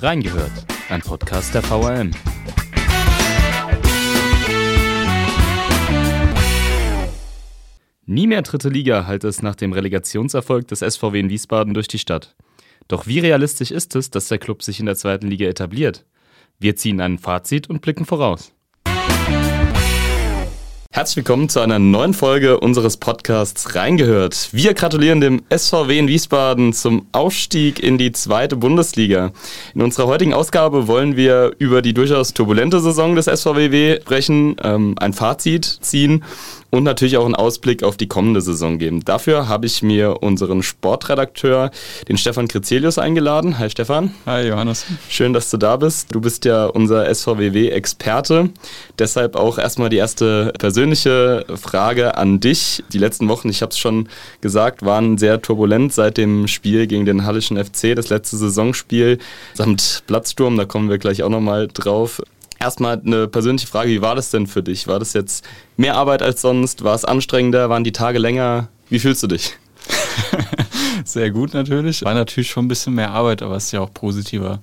Reingehört, ein Podcast der VRM. Nie mehr dritte Liga halt es nach dem Relegationserfolg des SVW in Wiesbaden durch die Stadt. Doch wie realistisch ist es, dass der Club sich in der zweiten Liga etabliert? Wir ziehen ein Fazit und blicken voraus. Herzlich willkommen zu einer neuen Folge unseres Podcasts Reingehört. Wir gratulieren dem SVW in Wiesbaden zum Aufstieg in die zweite Bundesliga. In unserer heutigen Ausgabe wollen wir über die durchaus turbulente Saison des SVW sprechen, ähm, ein Fazit ziehen und natürlich auch einen Ausblick auf die kommende Saison geben. Dafür habe ich mir unseren Sportredakteur, den Stefan Krizelius, eingeladen. Hi Stefan. Hi Johannes. Schön, dass du da bist. Du bist ja unser SVWW-Experte. Deshalb auch erstmal die erste persönliche Frage an dich. Die letzten Wochen, ich habe es schon gesagt, waren sehr turbulent seit dem Spiel gegen den Hallischen FC, das letzte Saisonspiel samt Platzsturm. Da kommen wir gleich auch nochmal drauf. Erstmal eine persönliche Frage, wie war das denn für dich? War das jetzt mehr Arbeit als sonst? War es anstrengender? Waren die Tage länger? Wie fühlst du dich? Sehr gut natürlich. War natürlich schon ein bisschen mehr Arbeit, aber es ist ja auch positiver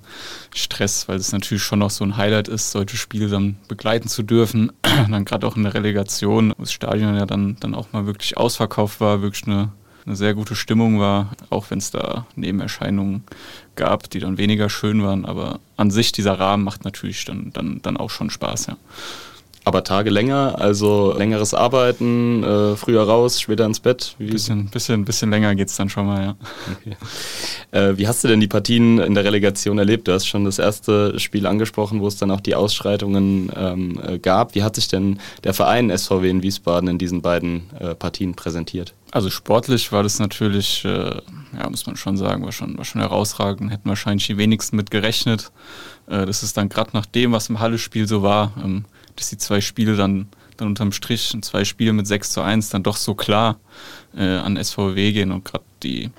Stress, weil es natürlich schon noch so ein Highlight ist, solche Spiele dann begleiten zu dürfen. dann gerade auch in der Relegation, wo das Stadion ja dann, dann auch mal wirklich ausverkauft war, wirklich eine eine sehr gute Stimmung war, auch wenn es da Nebenerscheinungen gab, die dann weniger schön waren. Aber an sich, dieser Rahmen macht natürlich dann, dann, dann auch schon Spaß, ja. Aber Tage länger, also längeres Arbeiten, äh, früher raus, später ins Bett? Wie? Bisschen, bisschen, bisschen länger geht es dann schon mal, ja. Okay. Äh, wie hast du denn die Partien in der Relegation erlebt? Du hast schon das erste Spiel angesprochen, wo es dann auch die Ausschreitungen ähm, äh, gab. Wie hat sich denn der Verein SVW in Wiesbaden in diesen beiden äh, Partien präsentiert? Also sportlich war das natürlich, äh, ja, muss man schon sagen, war schon, war schon herausragend. Hätten wahrscheinlich die wenigsten mit gerechnet. Äh, das ist dann gerade nach dem, was im Halle-Spiel so war, ähm, dass die zwei Spiele dann, dann unterm Strich, zwei Spiele mit 6 zu 1 dann doch so klar äh, an SVW gehen und gerade die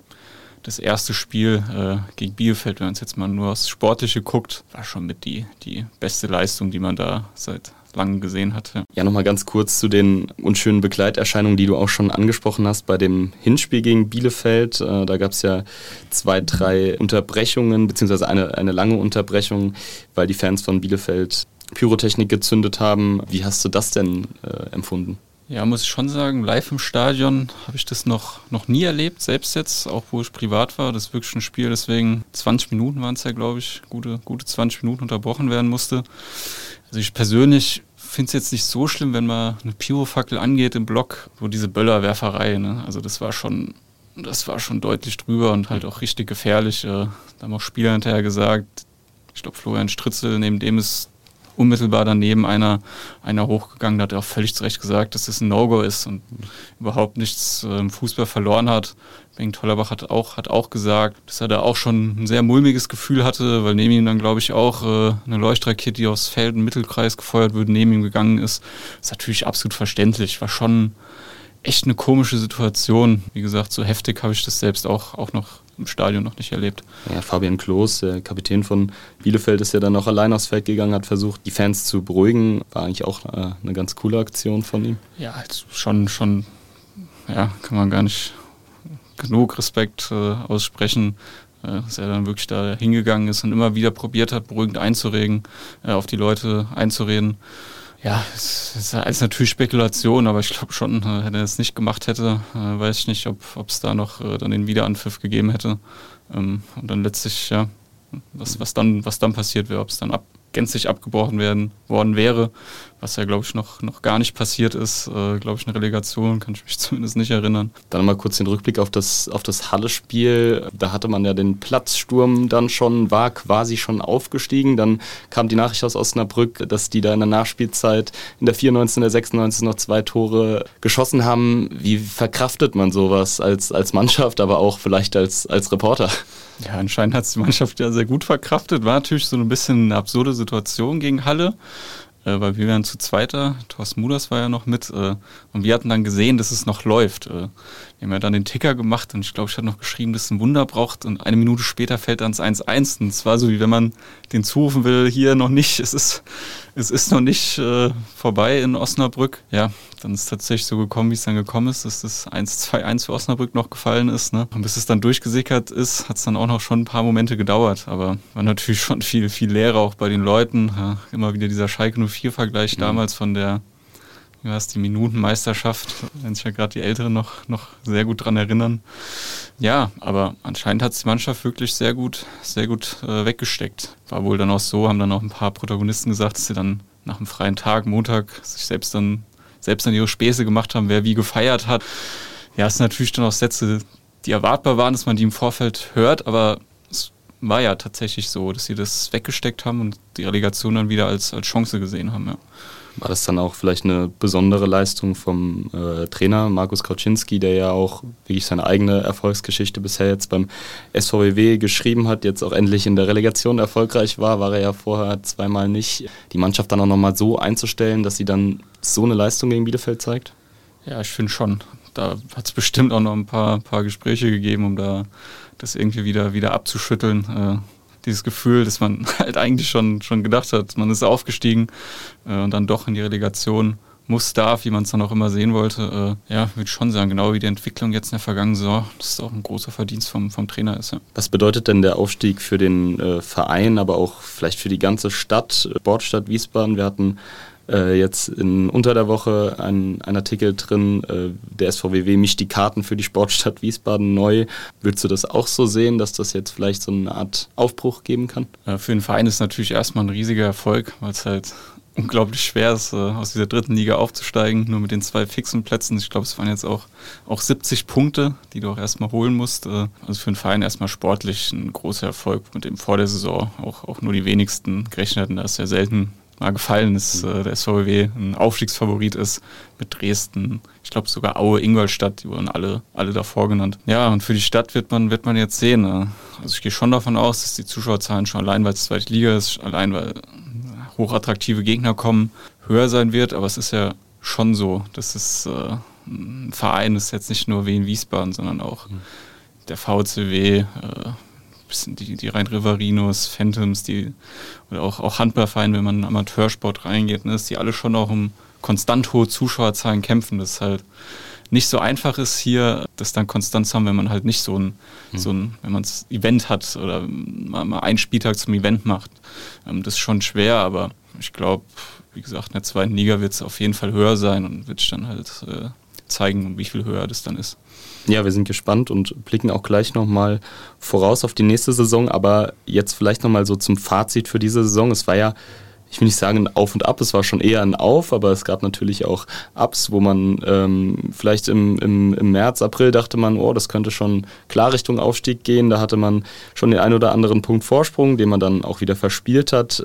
das erste Spiel äh, gegen Bielefeld, wenn man es jetzt mal nur aufs Sportliche guckt, war schon mit die, die beste Leistung, die man da seit lang gesehen hatte. Ja, nochmal ganz kurz zu den unschönen Begleiterscheinungen, die du auch schon angesprochen hast bei dem Hinspiel gegen Bielefeld. Äh, da gab es ja zwei, drei Unterbrechungen, beziehungsweise eine, eine lange Unterbrechung, weil die Fans von Bielefeld Pyrotechnik gezündet haben. Wie hast du das denn äh, empfunden? Ja, muss ich schon sagen, live im Stadion habe ich das noch, noch nie erlebt, selbst jetzt, auch wo ich privat war. Das ist wirklich ein Spiel, deswegen 20 Minuten waren es ja, glaube ich, gute, gute 20 Minuten unterbrochen werden musste. Also ich persönlich finde es jetzt nicht so schlimm, wenn man eine Pyrofackel angeht im Block, wo diese Böllerwerferei, ne? Also das war schon, das war schon deutlich drüber und halt auch richtig gefährlich. Äh, da haben auch Spieler hinterher gesagt, ich glaube Florian Stritzel, neben dem ist unmittelbar daneben einer, einer hochgegangen, der hat auch völlig zu Recht gesagt, dass das ein No-Go ist und überhaupt nichts im Fußball verloren hat. Bengt Tollerbach hat auch, hat auch gesagt, dass er da auch schon ein sehr mulmiges Gefühl hatte, weil neben ihm dann, glaube ich, auch äh, eine Leuchtrakete, die aus Feld- und Mittelkreis gefeuert wird, neben ihm gegangen ist. Das ist natürlich absolut verständlich. War schon echt eine komische Situation. Wie gesagt, so heftig habe ich das selbst auch, auch noch im Stadion noch nicht erlebt. Ja, Fabian Klos, der Kapitän von Bielefeld, ist ja dann auch allein aufs Feld gegangen, hat versucht, die Fans zu beruhigen. War eigentlich auch äh, eine ganz coole Aktion von ihm. Ja, also schon, schon, ja, kann man gar nicht genug Respekt äh, aussprechen, äh, dass er dann wirklich da hingegangen ist und immer wieder probiert hat, beruhigend einzuregen, äh, auf die Leute einzureden. Ja, es ist alles natürlich Spekulation, aber ich glaube schon, äh, wenn er es nicht gemacht hätte, äh, weiß ich nicht, ob es da noch äh, dann den Wiederanpfiff gegeben hätte. Ähm, und dann letztlich, ja, was, was, dann, was dann passiert wäre, ob es dann ab, gänzlich abgebrochen werden, worden wäre, was ja, glaube ich, noch, noch gar nicht passiert ist. Äh, glaube ich, eine Relegation, kann ich mich zumindest nicht erinnern. Dann mal kurz den Rückblick auf das, auf das Halle-Spiel. Da hatte man ja den Platzsturm dann schon, war quasi schon aufgestiegen. Dann kam die Nachricht aus Osnabrück, dass die da in der Nachspielzeit in der 94, in der 96 noch zwei Tore geschossen haben. Wie verkraftet man sowas als, als Mannschaft, aber auch vielleicht als, als Reporter? Ja, anscheinend hat es die Mannschaft ja sehr gut verkraftet. War natürlich so ein bisschen eine absurde Situation gegen Halle, äh, weil wir waren zu zweiter. Thorsten Muders war ja noch mit. Äh, und wir hatten dann gesehen, dass es noch läuft. Äh, wir haben ja dann den Ticker gemacht und ich glaube, ich hatte noch geschrieben, dass es ein Wunder braucht und eine Minute später fällt dann das 1-1 und es war so, wie wenn man den zurufen will, hier noch nicht, es ist, es ist noch nicht äh, vorbei in Osnabrück. Ja, dann ist es tatsächlich so gekommen, wie es dann gekommen ist, dass das 1-2-1 für Osnabrück noch gefallen ist. Ne? Und bis es dann durchgesickert ist, hat es dann auch noch schon ein paar Momente gedauert, aber war natürlich schon viel, viel Lehre auch bei den Leuten. Ja, immer wieder dieser Schalke 04-Vergleich mhm. damals von der Du hast die Minutenmeisterschaft, wenn sich ja gerade die Älteren noch, noch sehr gut dran erinnern. Ja, aber anscheinend hat es die Mannschaft wirklich sehr gut, sehr gut äh, weggesteckt. War wohl dann auch so, haben dann auch ein paar Protagonisten gesagt, dass sie dann nach einem freien Tag, Montag, sich selbst dann, selbst dann ihre Späße gemacht haben, wer wie gefeiert hat. Ja, es sind natürlich dann auch Sätze, die erwartbar waren, dass man die im Vorfeld hört, aber es war ja tatsächlich so, dass sie das weggesteckt haben und die Relegation dann wieder als, als Chance gesehen haben, ja. War das dann auch vielleicht eine besondere Leistung vom äh, Trainer Markus Kauczynski, der ja auch wirklich seine eigene Erfolgsgeschichte bisher jetzt beim SVW geschrieben hat, jetzt auch endlich in der Relegation erfolgreich war, war er ja vorher zweimal nicht. Die Mannschaft dann auch nochmal so einzustellen, dass sie dann so eine Leistung gegen Bielefeld zeigt? Ja, ich finde schon. Da hat es bestimmt auch noch ein paar, paar Gespräche gegeben, um da das irgendwie wieder, wieder abzuschütteln. Äh, dieses Gefühl, dass man halt eigentlich schon, schon gedacht hat, man ist aufgestiegen äh, und dann doch in die Relegation muss, darf, wie man es dann auch immer sehen wollte. Äh, ja, würde schon sagen, genau wie die Entwicklung jetzt in der vergangenen Saison, das ist auch ein großer Verdienst vom, vom Trainer ist. Ja. Was bedeutet denn der Aufstieg für den äh, Verein, aber auch vielleicht für die ganze Stadt, Sportstadt Wiesbaden? Wir hatten äh, jetzt in, unter der Woche ein, ein Artikel drin, äh, der SVWW mischt die Karten für die Sportstadt Wiesbaden neu. Würdest du das auch so sehen, dass das jetzt vielleicht so eine Art Aufbruch geben kann? Für den Verein ist natürlich erstmal ein riesiger Erfolg, weil es halt unglaublich schwer ist, äh, aus dieser dritten Liga aufzusteigen, nur mit den zwei fixen Plätzen. Ich glaube, es waren jetzt auch, auch 70 Punkte, die du auch erstmal holen musst. Äh, also für den Verein erstmal sportlich ein großer Erfolg, mit dem vor der Saison auch, auch nur die wenigsten gerechnet hatten. Da ist ja selten mal gefallen ist, äh, der SVW ein Aufstiegsfavorit ist mit Dresden, ich glaube sogar Aue, Ingolstadt, die wurden alle, alle davor genannt. Ja, und für die Stadt wird man, wird man jetzt sehen. Äh, also ich gehe schon davon aus, dass die Zuschauerzahlen schon allein, weil es zweite Liga ist, allein weil hochattraktive Gegner kommen, höher sein wird, aber es ist ja schon so, dass es äh, ein Verein ist jetzt nicht nur Wien Wiesbaden, sondern auch mhm. der VCW, äh, bisschen die, die Rhein-Riverinos, Phantoms, die, oder auch, auch Handballvereine, wenn man in Amateursport reingeht, ne, dass die alle schon auch um konstant hohe Zuschauerzahlen kämpfen. Das ist halt nicht so einfach ist, hier das dann konstant zu haben, wenn man halt nicht so ein, mhm. so ein wenn man das Event hat oder mal, mal einen Spieltag zum Event macht. Ähm, das ist schon schwer, aber ich glaube, wie gesagt, in der zweiten Liga wird es auf jeden Fall höher sein und wird dann halt äh, zeigen, wie viel höher das dann ist. Ja, wir sind gespannt und blicken auch gleich nochmal voraus auf die nächste Saison. Aber jetzt vielleicht nochmal so zum Fazit für diese Saison. Es war ja, ich will nicht sagen ein Auf und Ab, es war schon eher ein Auf, aber es gab natürlich auch Ups, wo man ähm, vielleicht im, im, im März, April dachte man, oh, das könnte schon klar Richtung Aufstieg gehen. Da hatte man schon den ein oder anderen Punkt Vorsprung, den man dann auch wieder verspielt hat.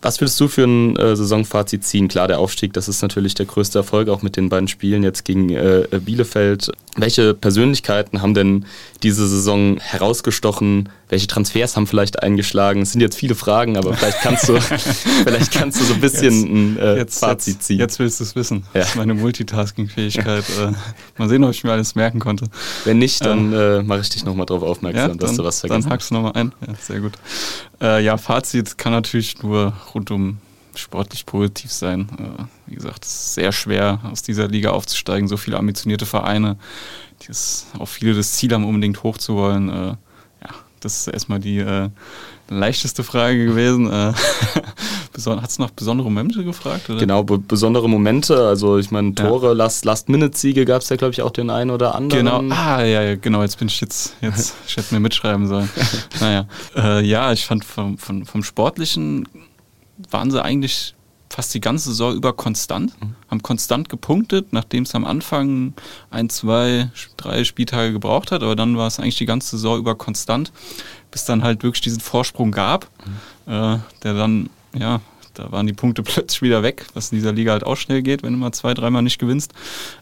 Was würdest du für ein äh, Saisonfazit ziehen? Klar, der Aufstieg, das ist natürlich der größte Erfolg, auch mit den beiden Spielen jetzt gegen äh, Bielefeld. Welche Persönlichkeiten haben denn diese Saison herausgestochen? Welche Transfers haben vielleicht eingeschlagen? Es sind jetzt viele Fragen, aber vielleicht kannst du, vielleicht kannst du so ein bisschen jetzt, ein äh, jetzt, Fazit ziehen. Jetzt willst du es wissen. Ja. Das ist meine Multitasking-Fähigkeit. äh, mal sehen, ob ich mir alles merken konnte. Wenn nicht, dann äh, mache ich dich nochmal darauf aufmerksam, ja, dass du was vergessen hast. Dann hakst du nochmal ein. Ja, sehr gut. Äh, ja, Fazit kann natürlich nur rundum sportlich positiv sein. Äh, wie gesagt, es ist sehr schwer, aus dieser Liga aufzusteigen. So viele ambitionierte Vereine, die es auch viele das Ziel haben, unbedingt hochzuwollen. Das ist erstmal die äh, leichteste Frage gewesen. Äh, Hat es noch besondere Momente gefragt? Oder? Genau, besondere Momente. Also ich meine, Tore, ja. Last-Minute-Siege gab es ja, glaube ich, auch den einen oder anderen. Genau, ah, ja, ja genau, jetzt bin ich jetzt, jetzt, ich hätte mir mitschreiben sollen. naja, äh, ja, ich fand vom, vom, vom Sportlichen waren sie eigentlich fast die ganze Saison über konstant, mhm. haben konstant gepunktet, nachdem es am Anfang ein, zwei, drei Spieltage gebraucht hat, aber dann war es eigentlich die ganze Saison über konstant, bis dann halt wirklich diesen Vorsprung gab, mhm. äh, der dann, ja, da waren die Punkte plötzlich wieder weg, was in dieser Liga halt auch schnell geht, wenn du mal zwei, dreimal nicht gewinnst.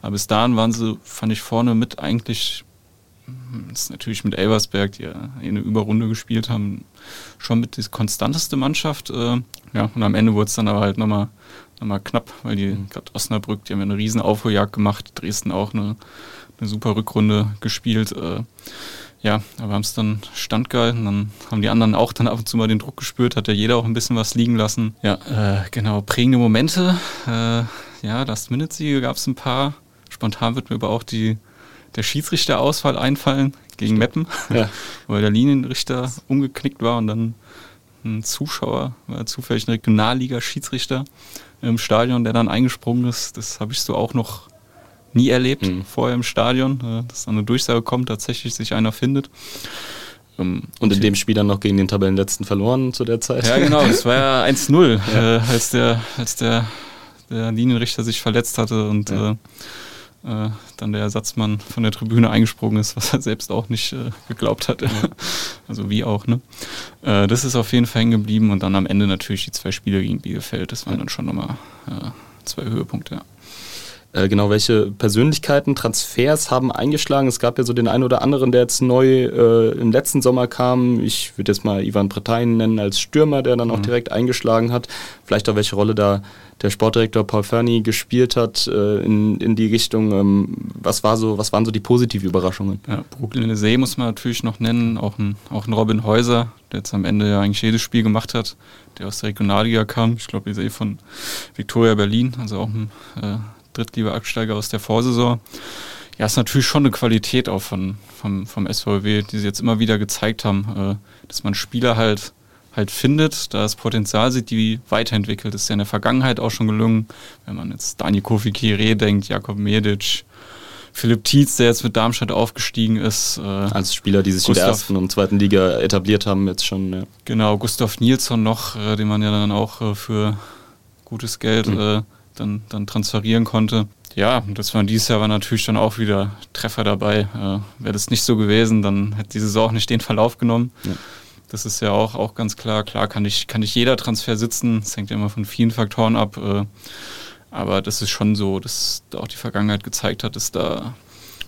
Aber bis dahin waren sie, fand ich, vorne mit eigentlich ist natürlich mit Elversberg, die ja eine Überrunde gespielt haben, schon mit die konstanteste Mannschaft. Äh, ja, und am Ende wurde es dann aber halt nochmal noch mal knapp, weil die, mhm. gerade Osnabrück, die haben ja eine riesen Aufholjagd gemacht, Dresden auch eine, eine super Rückrunde gespielt. Äh, ja, aber haben es dann standgehalten. Dann haben die anderen auch dann ab und zu mal den Druck gespürt, hat ja jeder auch ein bisschen was liegen lassen. Ja, äh, genau, prägende Momente. Äh, ja, Last-Minute-Siege gab es ein paar. Spontan wird mir aber auch die, der Schiedsrichterausfall einfallen gegen Meppen, ja. weil der Linienrichter umgeknickt war und dann ein Zuschauer, war zufällig ein Regionalliga-Schiedsrichter im Stadion, der dann eingesprungen ist. Das habe ich so auch noch nie erlebt mhm. vorher im Stadion, äh, dass dann eine Durchsage kommt, tatsächlich sich einer findet. Ähm, und in dem Spiel dann noch gegen den Tabellenletzten verloren zu der Zeit. Ja, genau, es war ja 1-0, ja. äh, als, der, als der, der Linienrichter sich verletzt hatte und ja. äh, äh, dann der Ersatzmann von der Tribüne eingesprungen ist, was er selbst auch nicht äh, geglaubt hat. also wie auch, ne? Äh, das ist auf jeden Fall hängen geblieben und dann am Ende natürlich die zwei Spiele gegen Bielefeld. Das waren dann schon nochmal äh, zwei Höhepunkte, ja. Äh, genau, welche Persönlichkeiten, Transfers haben eingeschlagen? Es gab ja so den einen oder anderen, der jetzt neu äh, im letzten Sommer kam. Ich würde jetzt mal Ivan Bretain nennen als Stürmer, der dann auch mhm. direkt eingeschlagen hat. Vielleicht auch welche Rolle da der Sportdirektor Paul Ferni gespielt hat äh, in, in die Richtung. Ähm, was, war so, was waren so die positiven Überraschungen? Ja, Brooklyn See muss man natürlich noch nennen, auch ein, auch ein Robin Häuser, der jetzt am Ende ja eigentlich jedes Spiel gemacht hat, der aus der Regionalliga kam. Ich glaube, die See von Victoria Berlin, also auch ein äh, Drittliga-Absteiger aus der Vorsaison. Ja, ist natürlich schon eine Qualität auch von, vom, vom SVW, die sie jetzt immer wieder gezeigt haben, äh, dass man Spieler halt halt findet, da das Potenzial sieht, die weiterentwickelt. Das ist ja in der Vergangenheit auch schon gelungen, wenn man jetzt Dani Kofi Kire denkt, Jakob Medic, Philipp Tietz, der jetzt mit Darmstadt aufgestiegen ist. Äh, Als Spieler, die sich Gustav, in der ersten und zweiten Liga etabliert haben, jetzt schon. Ja. Genau, Gustav Nilsson noch, äh, den man ja dann auch äh, für gutes Geld mhm. Dann, dann transferieren konnte. Ja, das war dieses Jahr war natürlich dann auch wieder Treffer dabei. Äh, Wäre das nicht so gewesen, dann hätte die Saison auch nicht den Verlauf genommen. Ja. Das ist ja auch, auch ganz klar. Klar kann nicht, kann nicht jeder Transfer sitzen. Das hängt ja immer von vielen Faktoren ab. Äh, aber das ist schon so, dass auch die Vergangenheit gezeigt hat, dass da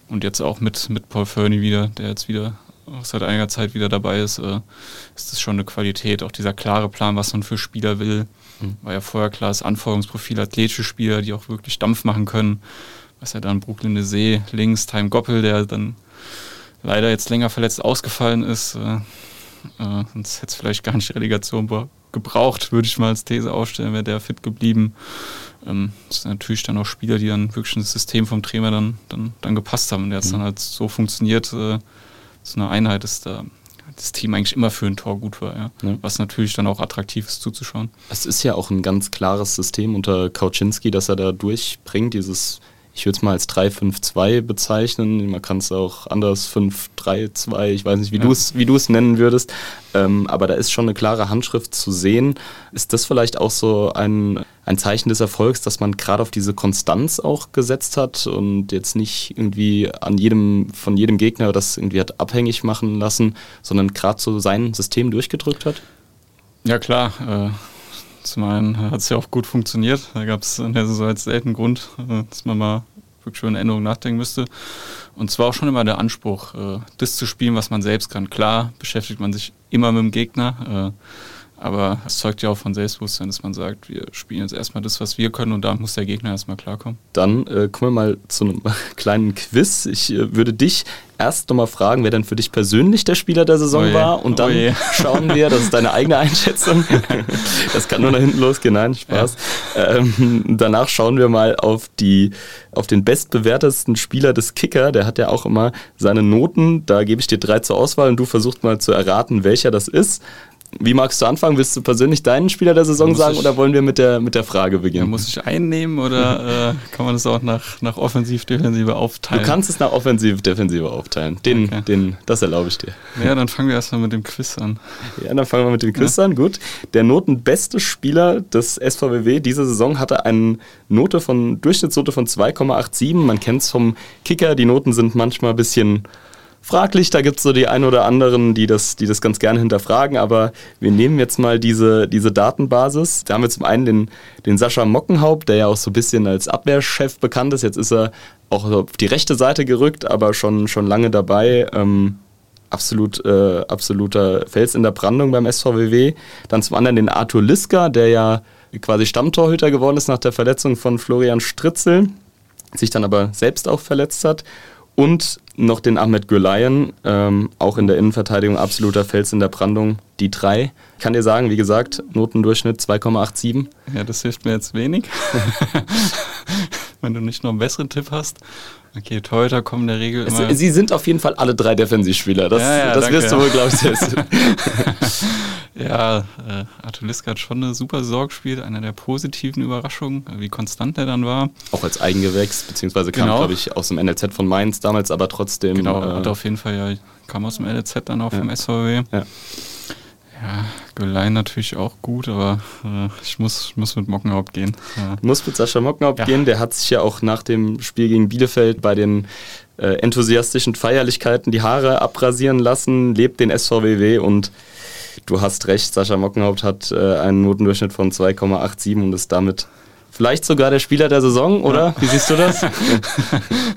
und jetzt auch mit, mit Paul Fernie wieder, der jetzt wieder seit einiger Zeit wieder dabei ist, äh, ist das schon eine Qualität. Auch dieser klare Plan, was man für Spieler will. Mhm. War ja vorher klar, das Anforderungsprofil athletische Spieler, die auch wirklich Dampf machen können. Was ja dann Brooklyn de See, links, Time Goppel, der dann leider jetzt länger verletzt ausgefallen ist. Äh, äh, sonst hätte es vielleicht gar nicht Relegation gebraucht, würde ich mal als These aufstellen, wäre der fit geblieben. Ähm, das sind natürlich dann auch Spieler, die dann wirklich ins System vom Trainer dann, dann, dann gepasst haben. Und der hat es mhm. dann halt so funktioniert, äh, so eine Einheit ist da das Team eigentlich immer für ein Tor gut war, ja. ja. Was natürlich dann auch attraktiv ist zuzuschauen. Es ist ja auch ein ganz klares System unter Kauczynski, dass er da durchbringt, dieses ich würde es mal als 3-5-2 bezeichnen. Man kann es auch anders 5-3-2, ich weiß nicht, wie ja. du es nennen würdest. Ähm, aber da ist schon eine klare Handschrift zu sehen. Ist das vielleicht auch so ein, ein Zeichen des Erfolgs, dass man gerade auf diese Konstanz auch gesetzt hat und jetzt nicht irgendwie an jedem, von jedem Gegner das irgendwie hat abhängig machen lassen, sondern gerade so sein System durchgedrückt hat? Ja, klar. Äh zum einen hat es ja auch gut funktioniert. Da gab es in der Saison jetzt selten Grund, äh, dass man mal wirklich über eine Änderung nachdenken müsste. Und zwar auch schon immer der Anspruch, äh, das zu spielen, was man selbst kann. Klar beschäftigt man sich immer mit dem Gegner, äh, aber es zeugt ja auch von Selbstbewusstsein, dass man sagt, wir spielen jetzt erstmal das, was wir können und da muss der Gegner erstmal klarkommen. Dann äh, kommen wir mal zu einem kleinen Quiz. Ich äh, würde dich erst nochmal fragen, wer denn für dich persönlich der Spieler der Saison oh war und dann oh schauen wir, das ist deine eigene Einschätzung. das kann nur nach hinten losgehen, nein, Spaß. Ja. Ähm, danach schauen wir mal auf, die, auf den bestbewertesten Spieler des Kicker. Der hat ja auch immer seine Noten. Da gebe ich dir drei zur Auswahl und du versuchst mal zu erraten, welcher das ist. Wie magst du anfangen? Willst du persönlich deinen Spieler der Saison sagen ich, oder wollen wir mit der, mit der Frage beginnen? Muss ich einnehmen oder äh, kann man das auch nach, nach Offensiv-Defensive aufteilen? Du kannst es nach Offensiv-Defensive aufteilen. Den, okay. den, das erlaube ich dir. Ja, dann fangen wir erstmal mit dem Quiz an. Ja, dann fangen wir mit dem Quiz ja. an. Gut. Der notenbeste Spieler des SVWW diese Saison hatte eine Note von, Durchschnittsnote von 2,87. Man kennt es vom Kicker. Die Noten sind manchmal ein bisschen fraglich. Da gibt es so die ein oder anderen, die das, die das ganz gerne hinterfragen. Aber wir nehmen jetzt mal diese, diese Datenbasis. Da haben wir zum einen den, den Sascha Mockenhaupt, der ja auch so ein bisschen als Abwehrchef bekannt ist. Jetzt ist er auch auf die rechte Seite gerückt, aber schon, schon lange dabei. Ähm, absolut, äh, absoluter Fels in der Brandung beim SVWW. Dann zum anderen den Arthur Liska, der ja quasi Stammtorhüter geworden ist nach der Verletzung von Florian Stritzel, sich dann aber selbst auch verletzt hat. Und noch den Ahmed Gülayen, ähm, auch in der Innenverteidigung absoluter Fels in der Brandung, die drei. Ich kann dir sagen, wie gesagt, Notendurchschnitt 2,87. Ja, das hilft mir jetzt wenig. Wenn du nicht noch einen besseren Tipp hast. Okay, Torhüter kommen in der Regel immer. Sie sind auf jeden Fall alle drei Defensivspieler. Das, ja, ja, das wirst du wohl, glaube ich, jetzt. ja, äh, Atuliska hat schon eine super Saison gespielt, einer der positiven Überraschungen, wie konstant er dann war. Auch als Eigengewächs, beziehungsweise kam, genau. glaube ich, aus dem NLZ von Mainz damals, aber trotzdem. Genau, äh, hat auf jeden Fall ja, kam aus dem NLZ dann auch ja. vom SVW. Ja. Ja, Gölein natürlich auch gut, aber äh, ich muss, muss mit Mockenhaupt gehen. Ja. Muss mit Sascha Mockenhaupt ja. gehen. Der hat sich ja auch nach dem Spiel gegen Bielefeld bei den äh, enthusiastischen Feierlichkeiten die Haare abrasieren lassen, lebt den SVWW und du hast recht, Sascha Mockenhaupt hat äh, einen Notendurchschnitt von 2,87 und ist damit vielleicht sogar der Spieler der Saison, oder? Ja. Wie siehst du das?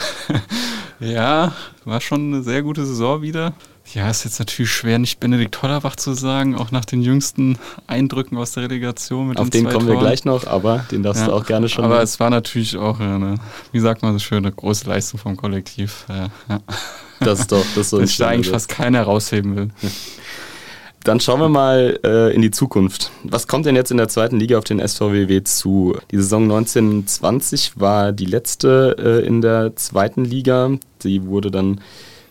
ja, war schon eine sehr gute Saison wieder. Ja, ist jetzt natürlich schwer, nicht Benedikt Hollerbach zu sagen, auch nach den jüngsten Eindrücken aus der Relegation. Mit Auf den, den kommen Toren. wir gleich noch, aber den darfst ja, du auch gerne schon. Aber es war natürlich auch eine, wie sagt man so schön, eine große Leistung vom Kollektiv. Ja. Das ist doch, das ist so Dass da eigentlich fast keiner rausheben will. Dann schauen wir mal äh, in die Zukunft. Was kommt denn jetzt in der zweiten Liga auf den SVWW zu? Die Saison 1920 war die letzte äh, in der zweiten Liga. Die wurde dann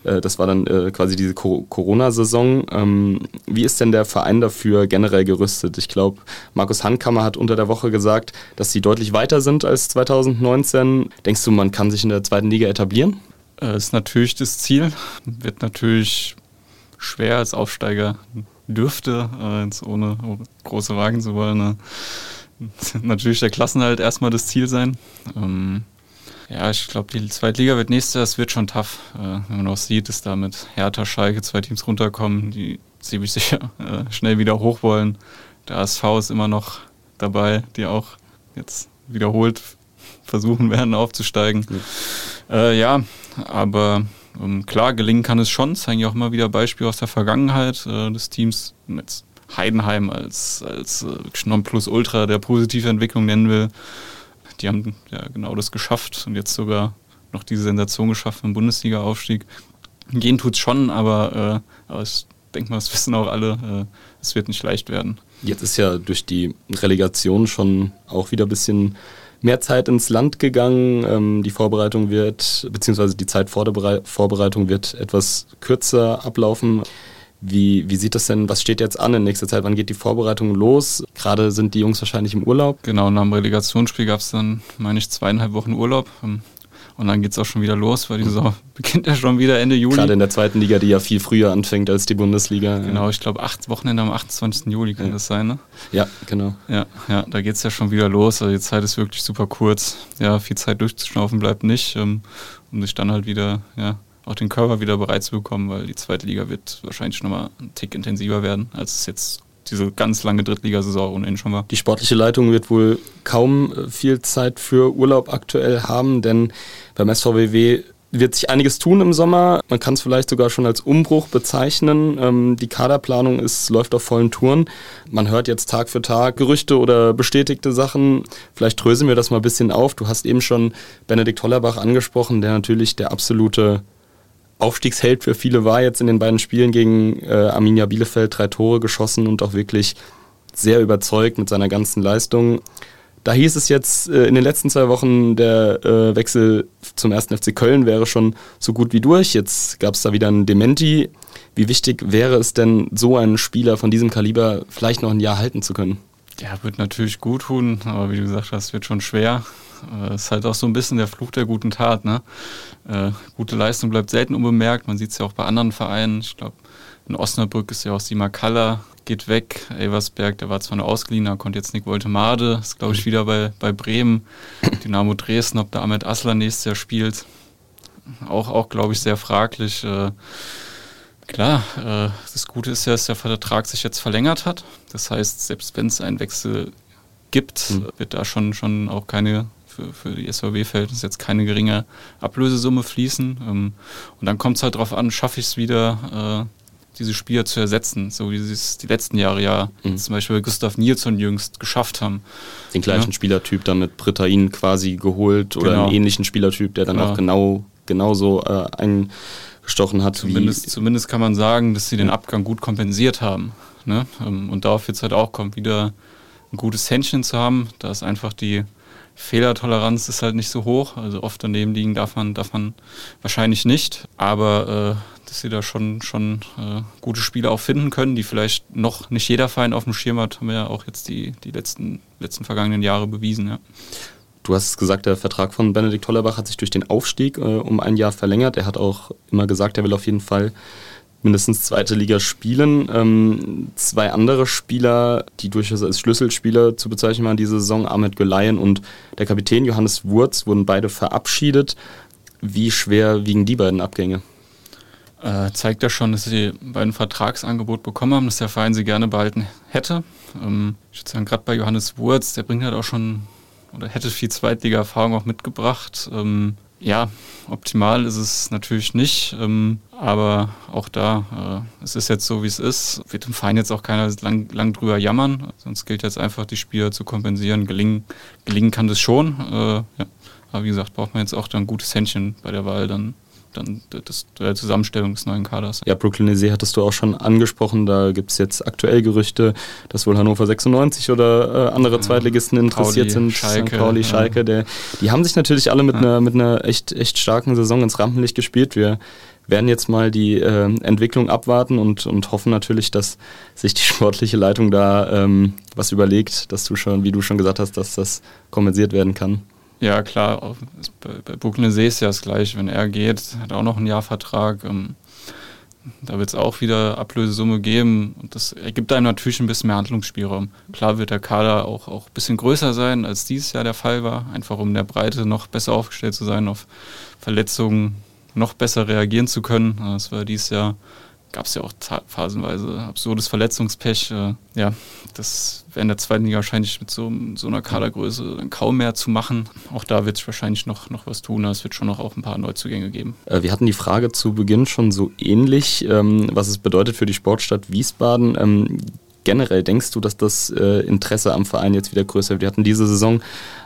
äh, das war dann äh, quasi diese Corona-Saison. Ähm, wie ist denn der Verein dafür generell gerüstet? Ich glaube, Markus Handkammer hat unter der Woche gesagt, dass sie deutlich weiter sind als 2019. Denkst du, man kann sich in der zweiten Liga etablieren? Äh, ist natürlich das Ziel. Wird natürlich schwer als Aufsteiger dürfte, jetzt ohne, große Wagen zu wollen. Natürlich der Klassenhalt erstmal das Ziel sein. Ähm, ja, ich glaube, die zweite Liga wird nächstes das wird schon tough. Äh, wenn man auch sieht, dass da mit Hertha, Schalke zwei Teams runterkommen, die ziemlich sicher äh, schnell wieder hoch wollen. Der ASV ist immer noch dabei, die auch jetzt wiederholt versuchen werden aufzusteigen. Ja, äh, ja aber ähm, klar, gelingen kann es schon. Zeigen ja auch immer wieder Beispiele aus der Vergangenheit äh, des Teams. Jetzt Heidenheim als, als äh, Nonplusultra der positive Entwicklung nennen will die haben ja genau das geschafft und jetzt sogar noch diese Sensation geschaffen im Bundesliga-Aufstieg. Gehen tut es schon, aber, äh, aber ich denke mal, das wissen auch alle, äh, es wird nicht leicht werden. Jetzt ist ja durch die Relegation schon auch wieder ein bisschen mehr Zeit ins Land gegangen. Ähm, die Vorbereitung wird, beziehungsweise die Zeit vor der Vorbereitung wird etwas kürzer ablaufen. Wie, wie sieht das denn, was steht jetzt an in nächster Zeit? Wann geht die Vorbereitung los? Gerade sind die Jungs wahrscheinlich im Urlaub. Genau, nach dem Relegationsspiel gab es dann, meine ich, zweieinhalb Wochen Urlaub. Ähm, und dann geht es auch schon wieder los, weil die Saison beginnt ja schon wieder Ende Juli. Gerade in der zweiten Liga, die ja viel früher anfängt als die Bundesliga. Genau, ich glaube, acht Wochenende am 28. Juli kann ja. das sein, ne? Ja, genau. Ja, ja da geht es ja schon wieder los. Also die Zeit ist wirklich super kurz. Ja, viel Zeit durchzuschnaufen bleibt nicht, ähm, um sich dann halt wieder, ja, auch den Körper wieder bereit zu bekommen, weil die zweite Liga wird wahrscheinlich nochmal ein Tick intensiver werden, als es jetzt diese ganz lange Drittligasaison ohnehin schon war. Die sportliche Leitung wird wohl kaum äh, viel Zeit für Urlaub aktuell haben, denn beim SVWW wird sich einiges tun im Sommer. Man kann es vielleicht sogar schon als Umbruch bezeichnen. Ähm, die Kaderplanung ist, läuft auf vollen Touren. Man hört jetzt Tag für Tag Gerüchte oder bestätigte Sachen. Vielleicht drösen wir das mal ein bisschen auf. Du hast eben schon Benedikt Hollerbach angesprochen, der natürlich der absolute Aufstiegsheld für viele war jetzt in den beiden Spielen gegen äh, Arminia Bielefeld drei Tore geschossen und auch wirklich sehr überzeugt mit seiner ganzen Leistung. Da hieß es jetzt äh, in den letzten zwei Wochen, der äh, Wechsel zum ersten FC Köln wäre schon so gut wie durch. Jetzt gab es da wieder einen Dementi. Wie wichtig wäre es denn, so einen Spieler von diesem Kaliber vielleicht noch ein Jahr halten zu können? Ja, wird natürlich gut tun, aber wie du gesagt hast, wird schon schwer. Äh, ist halt auch so ein bisschen der Fluch der guten Tat. Ne? Äh, gute Leistung bleibt selten unbemerkt. Man sieht es ja auch bei anderen Vereinen. Ich glaube, in Osnabrück ist ja auch Sima Kalla, geht weg. Eversberg, der war zwar nur ausgeliehen, konnte jetzt Nick Woltemade, ist glaube ich wieder bei, bei Bremen. Dynamo Dresden, ob der Ahmed Aslan nächstes Jahr spielt. Auch, auch glaube ich, sehr fraglich. Äh, klar, äh, das Gute ist ja, dass der Vertrag sich jetzt verlängert hat. Das heißt, selbst wenn es einen Wechsel gibt, mhm. wird da schon, schon auch keine für, für die SVW-Verhältnisse jetzt keine geringe Ablösesumme fließen. Ähm, und dann kommt es halt darauf an, schaffe ich es wieder, äh, diese Spieler zu ersetzen, so wie sie es die letzten Jahre ja mhm. zum Beispiel Gustav Nilsson jüngst geschafft haben. Den gleichen ja. Spielertyp dann mit Britain quasi geholt oder genau. einen ähnlichen Spielertyp, der dann ja. auch genau genauso äh, eingestochen hat. Zumindest, zumindest kann man sagen, dass sie den Abgang gut kompensiert haben. Ne? Ähm, und darauf es halt auch kommen, wieder ein gutes Händchen zu haben. Da ist einfach die Fehlertoleranz ist halt nicht so hoch. Also oft daneben liegen darf man, darf man wahrscheinlich nicht. Aber äh, dass sie da schon, schon äh, gute Spieler auch finden können, die vielleicht noch nicht jeder Verein auf dem Schirm hat, haben wir ja auch jetzt die, die letzten, letzten vergangenen Jahre bewiesen. Ja. Du hast gesagt, der Vertrag von Benedikt Hollerbach hat sich durch den Aufstieg äh, um ein Jahr verlängert. Er hat auch immer gesagt, er will auf jeden Fall mindestens zweite Liga spielen. Ähm, zwei andere Spieler, die durchaus als Schlüsselspieler zu bezeichnen waren diese Saison, Ahmed Gelayen und der Kapitän Johannes Wurz, wurden beide verabschiedet. Wie schwer wiegen die beiden Abgänge? Äh, zeigt ja schon, dass sie beiden Vertragsangebot bekommen haben, dass der Verein sie gerne behalten hätte. Ähm, ich würde sagen, gerade bei Johannes Wurz, der bringt halt auch schon oder hätte viel Zweitliga-Erfahrung auch mitgebracht. Ähm, ja, optimal ist es natürlich nicht, ähm, aber auch da, äh, es ist jetzt so, wie es ist. Wird im Verein jetzt auch keiner lang, lang drüber jammern, sonst gilt jetzt einfach, die Spieler zu kompensieren. Gelingen, gelingen kann das schon, äh, ja. aber wie gesagt, braucht man jetzt auch dann ein gutes Händchen bei der Wahl dann dann das, der Zusammenstellung des neuen Kaders. Ja, Brooklyn See hattest du auch schon angesprochen. Da gibt es jetzt aktuell Gerüchte, dass wohl Hannover 96 oder äh, andere Zweitligisten interessiert Pauli, sind. Schalke, Pauli, Schalke. Der, die haben sich natürlich alle mit ja. einer mit einer echt, echt starken Saison ins Rampenlicht gespielt. Wir werden jetzt mal die äh, Entwicklung abwarten und, und hoffen natürlich, dass sich die sportliche Leitung da ähm, was überlegt, dass du schon, wie du schon gesagt hast, dass das kompensiert werden kann. Ja, klar. Bei, bei Buckle See ist ja das gleiche. Wenn er geht, hat er auch noch einen Jahrvertrag. Ähm, da wird es auch wieder Ablösesumme geben. Und das ergibt einem natürlich ein bisschen mehr Handlungsspielraum. Klar wird der Kader auch, auch ein bisschen größer sein, als dieses Jahr der Fall war. Einfach um in der Breite noch besser aufgestellt zu sein, auf Verletzungen noch besser reagieren zu können. Das war dieses Jahr gab es ja auch phasenweise absurdes Verletzungspech. Äh, ja, das wäre in der zweiten Liga wahrscheinlich mit so, so einer Kadergröße kaum mehr zu machen. Auch da wird es wahrscheinlich noch, noch was tun. Es wird schon noch auch ein paar Neuzugänge geben. Äh, wir hatten die Frage zu Beginn schon so ähnlich, ähm, was es bedeutet für die Sportstadt Wiesbaden. Ähm, generell denkst du, dass das äh, Interesse am Verein jetzt wieder größer wird? Wir hatten diese Saison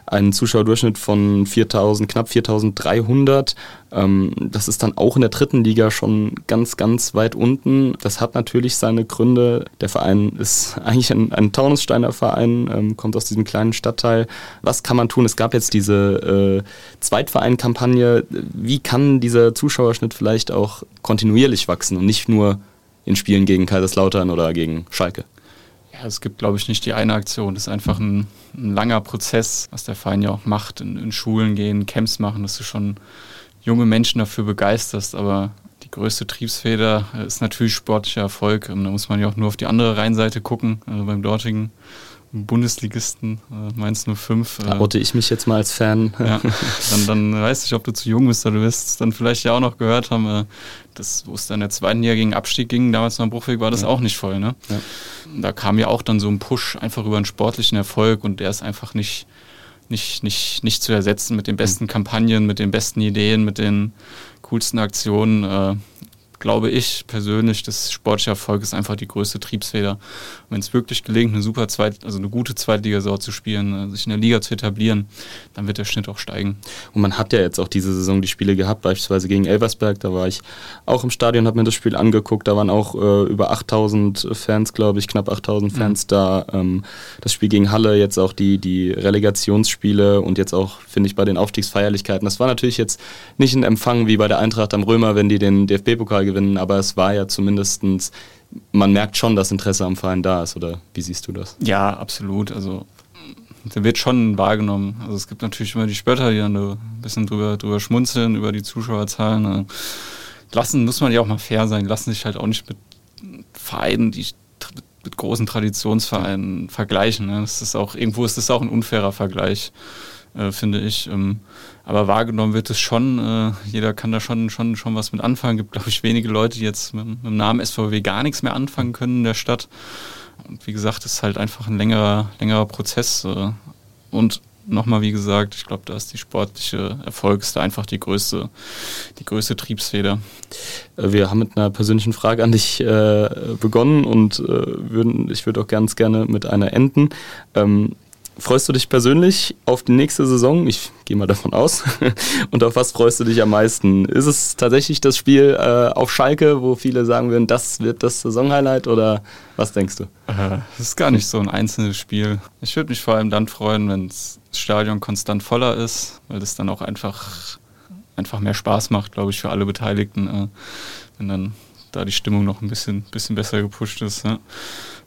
einen Zuschauerdurchschnitt von 4000, knapp 4300. Ähm, das ist dann auch in der dritten Liga schon ganz, ganz weit unten. Das hat natürlich seine Gründe. Der Verein ist eigentlich ein, ein Taunussteiner Verein, ähm, kommt aus diesem kleinen Stadtteil. Was kann man tun? Es gab jetzt diese äh, Zweitverein-Kampagne. Wie kann dieser Zuschauerschnitt vielleicht auch kontinuierlich wachsen und nicht nur in Spielen gegen Kaiserslautern oder gegen Schalke? Es gibt, glaube ich, nicht die eine Aktion. Das ist einfach ein, ein langer Prozess, was der Verein ja auch macht. In, in, Schulen gehen, Camps machen, dass du schon junge Menschen dafür begeisterst. Aber die größte Triebsfeder ist natürlich sportlicher Erfolg. Und da muss man ja auch nur auf die andere Rheinseite gucken, also beim dortigen Bundesligisten, äh, Mainz 05. Äh, da oute ich mich jetzt mal als Fan. Ja, dann, dann weiß ich, ob du zu jung bist oder du wirst dann vielleicht ja auch noch gehört haben. Äh, das, wo es dann der zweiten Jahr gegen Abstieg ging, damals noch im Bruchweg, war das ja. auch nicht voll. Ne? Ja. Da kam ja auch dann so ein Push einfach über einen sportlichen Erfolg und der ist einfach nicht, nicht, nicht, nicht zu ersetzen mit den besten mhm. Kampagnen, mit den besten Ideen, mit den coolsten Aktionen. Äh, glaube ich persönlich, das sportliche Erfolg ist einfach die größte Triebsfeder. Wenn es wirklich gelingt, eine super Zweit, also eine gute Zweitligasaison zu spielen, äh, sich in der Liga zu etablieren, dann wird der Schnitt auch steigen. Und man hat ja jetzt auch diese Saison die Spiele gehabt, beispielsweise gegen Elversberg, da war ich auch im Stadion, habe mir das Spiel angeguckt, da waren auch äh, über 8000 Fans, glaube ich, knapp 8000 mhm. Fans mhm. da. Ähm, das Spiel gegen Halle, jetzt auch die, die Relegationsspiele und jetzt auch, finde ich, bei den Aufstiegsfeierlichkeiten. Das war natürlich jetzt nicht ein Empfang wie bei der Eintracht am Römer, wenn die den DFB-Pokal gewinnen aber es war ja zumindest, man merkt schon, dass Interesse am Verein da ist, oder wie siehst du das? Ja, absolut. Also der wird schon wahrgenommen. Also es gibt natürlich immer die Spötter, die dann ein bisschen drüber, drüber schmunzeln, über die Zuschauerzahlen. Also lassen muss man ja auch mal fair sein, lassen sich halt auch nicht mit Vereinen, die mit großen Traditionsvereinen vergleichen. Ne? Das ist auch, irgendwo ist das auch ein unfairer Vergleich, äh, finde ich. Ähm, aber wahrgenommen wird es schon. Äh, jeder kann da schon, schon, schon was mit anfangen. Es gibt, glaube ich, wenige Leute, die jetzt mit, mit, dem Namen SVW gar nichts mehr anfangen können in der Stadt. Und wie gesagt, es ist halt einfach ein längerer, längerer Prozess. Äh, und nochmal, wie gesagt, ich glaube, da ist die sportliche Erfolg ist da einfach die größte, die größte Triebsfeder. Äh, wir haben mit einer persönlichen Frage an dich äh, begonnen und äh, würden, ich würde auch ganz gerne mit einer enden. Ähm, freust du dich persönlich auf die nächste Saison? Ich gehe mal davon aus. Und auf was freust du dich am meisten? Ist es tatsächlich das Spiel äh, auf Schalke, wo viele sagen würden, das wird das Saisonhighlight oder was denkst du? Äh, das ist gar nicht so ein einzelnes Spiel. Ich würde mich vor allem dann freuen, wenn das Stadion konstant voller ist, weil das dann auch einfach, einfach mehr Spaß macht, glaube ich, für alle Beteiligten. Äh, wenn dann da die Stimmung noch ein bisschen, bisschen besser gepusht ist. Ja.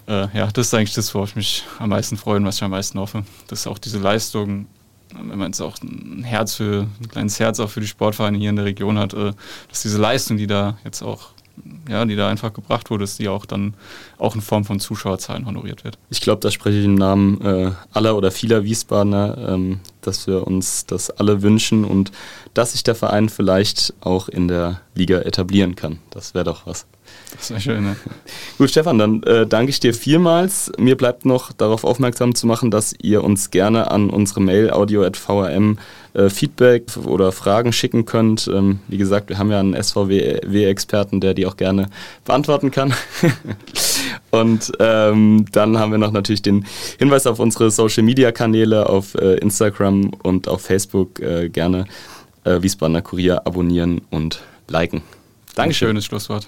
Äh, ja, das ist eigentlich das, worauf ich mich am meisten freue und was ich am meisten hoffe. Dass auch diese Leistung, wenn man jetzt auch ein Herz für, ein kleines Herz auch für die Sportvereine hier in der Region hat, äh, dass diese Leistung, die da jetzt auch ja, die da einfach gebracht wurde, dass die auch dann auch in Form von Zuschauerzahlen honoriert wird. Ich glaube, da spreche ich im Namen äh, aller oder vieler Wiesbadener, ähm, dass wir uns das alle wünschen und dass sich der Verein vielleicht auch in der Liga etablieren kann. Das wäre doch was. Das wäre schön, ne? Gut, Stefan, dann äh, danke ich dir vielmals. Mir bleibt noch darauf aufmerksam zu machen, dass ihr uns gerne an unsere Mail audio.vrm äh, Feedback oder Fragen schicken könnt. Ähm, wie gesagt, wir haben ja einen SVW-Experten, der die auch gerne beantworten kann. Und ähm, dann haben wir noch natürlich den Hinweis auf unsere Social-Media-Kanäle auf äh, Instagram und auf Facebook. Äh, gerne äh, Wiesbadener Kurier abonnieren und liken. Dankeschön. Ein schönes Schlusswort.